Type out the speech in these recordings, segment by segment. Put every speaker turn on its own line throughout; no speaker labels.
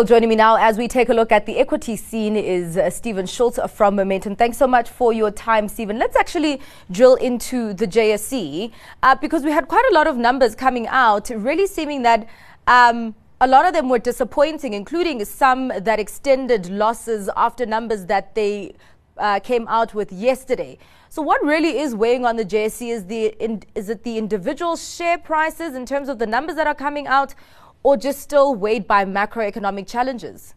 Well, joining me now as we take a look at the equity scene is uh, Stephen Schultz from Momentum. Thanks so much for your time, Stephen. Let's actually drill into the JSE uh, because we had quite a lot of numbers coming out, really seeming that. Um, a lot of them were disappointing, including some that extended losses after numbers that they uh, came out with yesterday. So, what really is weighing on the JSE is the in, is it the individual share prices in terms of the numbers that are coming out, or just still weighed by macroeconomic challenges?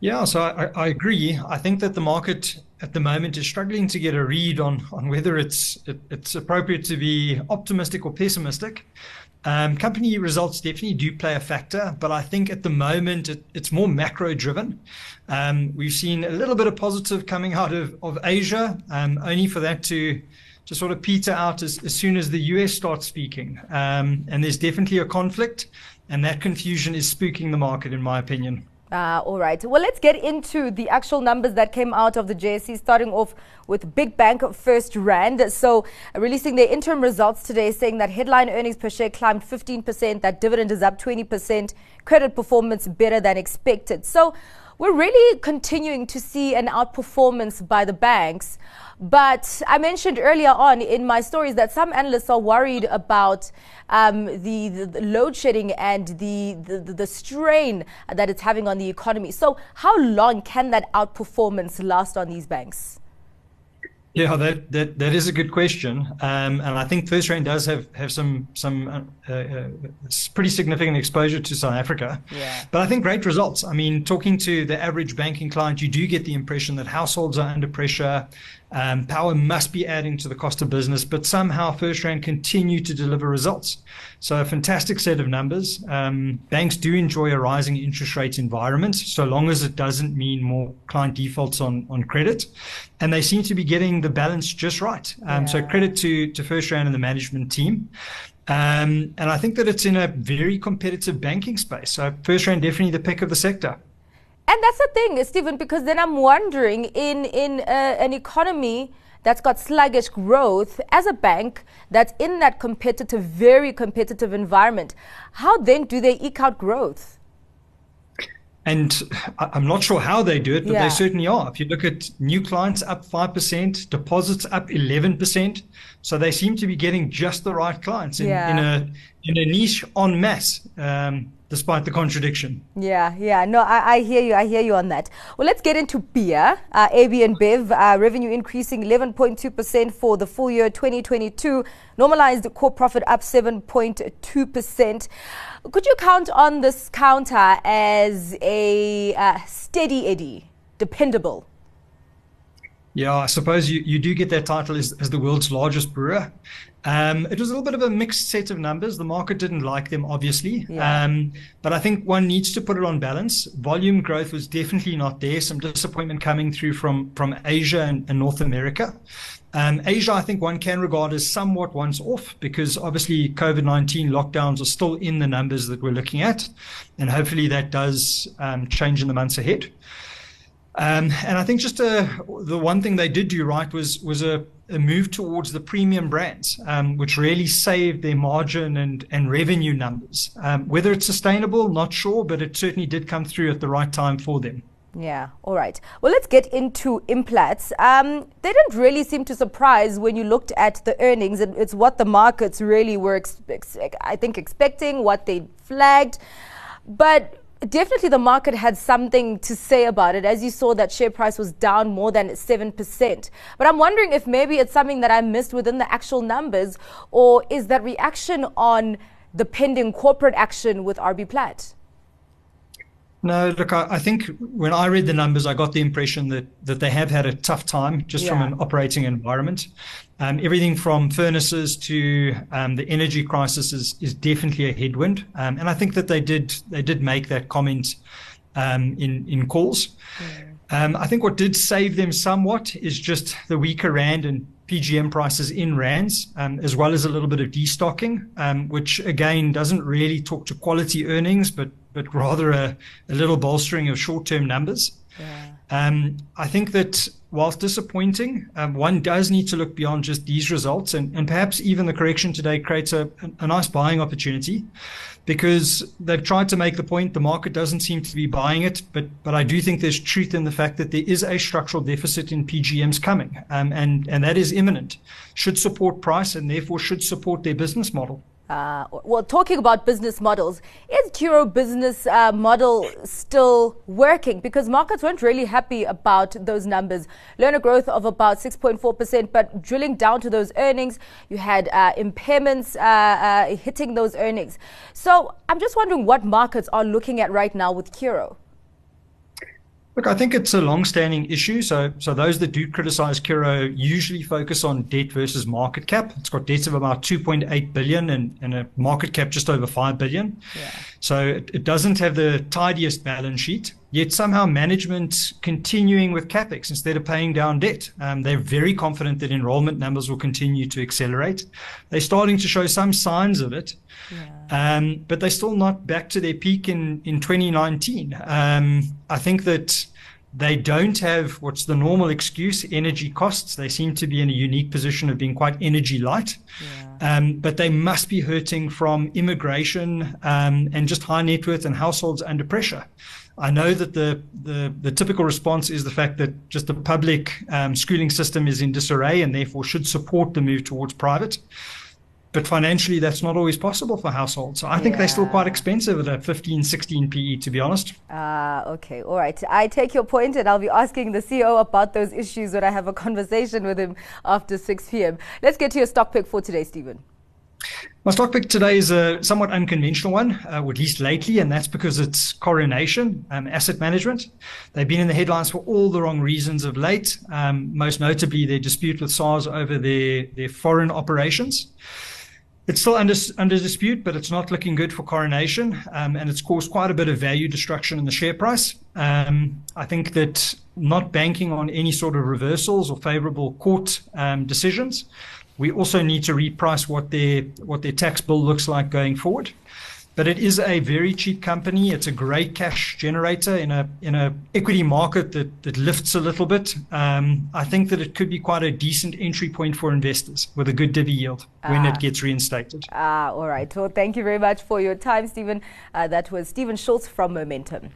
Yeah, so I, I, agree. I think that the market at the moment is struggling to get a read on on whether it's it, it's appropriate to be optimistic or pessimistic. Um, company results definitely do play a factor, but I think at the moment it, it's more macro driven. Um, we've seen a little bit of positive coming out of, of Asia, um, only for that to to sort of peter out as, as soon as the US starts speaking. Um, and there's definitely a conflict, and that confusion is spooking the market, in my opinion.
Uh, all right. Well, let's get into the actual numbers that came out of the JSE, starting off with Big Bank FirstRand. So, releasing their interim results today, saying that headline earnings per share climbed 15%, that dividend is up 20%, credit performance better than expected. So, we're really continuing to see an outperformance by the banks. But I mentioned earlier on in my stories that some analysts are worried about um, the, the, the, load shedding and the, the, the strain that it's having on the economy. So, how long can that outperformance last on these banks?
Yeah, that, that that is a good question, um, and I think First FirstRand does have have some some uh, uh, pretty significant exposure to South Africa. Yeah. But I think great results. I mean, talking to the average banking client, you do get the impression that households are under pressure. Um, power must be adding to the cost of business, but somehow FirstRand continue to deliver results. So a fantastic set of numbers. Um, banks do enjoy a rising interest rate environment, so long as it doesn't mean more client defaults on, on credit. And they seem to be getting the balance just right. Um, yeah. So credit to, to FirstRand and the management team. Um, and I think that it's in a very competitive banking space. So FirstRand definitely the pick of the sector.
And that's the thing, Stephen, because then I'm wondering in, in uh, an economy that's got sluggish growth as a bank that's in that competitive, very competitive environment, how then do they eke out growth?
And I'm not sure how they do it, but yeah. they certainly are. If you look at new clients up 5%, deposits up 11%. So they seem to be getting just the right clients in, yeah. in a in a niche en masse. Um, despite the contradiction.
Yeah, yeah. No, I, I, hear you. I hear you on that. Well, let's get into beer. Uh, AB InBev uh, revenue increasing 11.2% for the full year 2022. Normalized core profit up 7.2%. Could you count on this counter as a uh, steady eddy, dependable?
Yeah, I suppose you, you do get that title as, as the world's largest brewer. Um, it was a little bit of a mixed set of numbers. The market didn't like them, obviously. Yeah. Um, but I think one needs to put it on balance. Volume growth was definitely not there. Some disappointment coming through from, from Asia and, and North America. Um, Asia, I think one can regard as somewhat once off because obviously COVID 19 lockdowns are still in the numbers that we're looking at. And hopefully that does um, change in the months ahead. Um, and I think just uh, the one thing they did do right was was a, a move towards the premium brands, um, which really saved their margin and, and revenue numbers. Um, whether it's sustainable, not sure, but it certainly did come through at the right time for them.
Yeah, all right. Well, let's get into Implats. Um, they didn't really seem to surprise when you looked at the earnings. and It's what the markets really were, ex- I think, expecting, what they flagged. But definitely the market had something to say about it. As you saw, that share price was down more than 7%. But I'm wondering if maybe it's something that I missed within the actual numbers, or is that reaction on the pending corporate action with RB Plat?
No, look, I, I, think when I read the numbers, I got the impression that that they have had a tough time just yeah. from an operating environment. Um, everything from furnaces to um, the energy crisis is is definitely a headwind, um, and I think that they did they did make that comment um, in in calls. Yeah. Um, I think what did save them somewhat is just the weaker rand and PGM prices in rands, um, as well as a little bit of destocking, um, which again doesn't really talk to quality earnings, but but rather a, a little bolstering of short-term numbers. Yeah. Um, I think that whilst disappointing, um, one does need to look beyond just these results, and, and perhaps even the correction today creates a, a nice buying opportunity because they've tried to make the point the market doesn't seem to be buying it, but but I do think there's truth in the fact that there is a structural deficit in PGMs coming, um, and and that is imminent. Should support price and therefore should support their business model.
Uh, well, talking about business models, is Curro business uh, model still working? Because markets weren't really happy about those numbers. Learner growth of about 6.4%, but drilling down to those earnings, you had uh, impairments uh, uh, hitting those earnings. So I'm just wondering what markets are looking at right now with Curro.
Look, I think it's a long-standing issue. So, so those that do criticize Curro usually focus on debt versus market cap. It's got debts of about 2.8 billion and, and a market cap just over 5 billion. Yeah. So it, it doesn't have the tidiest balance sheet. Yet somehow management continuing with capex instead of paying down debt. Um, they're very confident that enrollment numbers will continue to accelerate. They're starting to show some signs of it, yeah. um, but they're still not back to their peak in in 2019. Um, I think that they don't have what's the normal excuse energy costs. They seem to be in a unique position of being quite energy light. Yeah. Um, but they must be hurting from immigration um, and just high net worth and households under pressure. I know that the, the, the typical response is the fact that just the public um, schooling system is in disarray and therefore should support the move towards private but financially that's not always possible for households. So i think yeah. they're still quite expensive at a 15 16 pe to be honest.
Ah uh, okay. All right. I take your point and i'll be asking the ceo about those issues when i have a conversation with him after 6 p.m let's get to your stock pick for today stephen.
My stock pick today is a somewhat unconventional one, uh, at least lately, and that's because it's Coronation um, Asset Management. They've been in the headlines for all the wrong reasons of late, um, most notably their dispute with SARS over their, their foreign operations it's still under, under dispute, but it's not looking good for Coronation, um, and it's caused quite a bit of value destruction in the share price. Um, I think that not banking on any sort of reversals or favorable court um, decisions, we also need to reprice what their what their tax bill looks like going forward but it is a very cheap company. It's a great cash generator in a in a equity market that that lifts a little bit. Um, I think that it could be quite a decent entry point for investors with a good divi yield when it ah. gets reinstated.
Ah, all right. Well, thank you very much for your time, Stephen. Uh, that was Stephen Schultz from Momentum.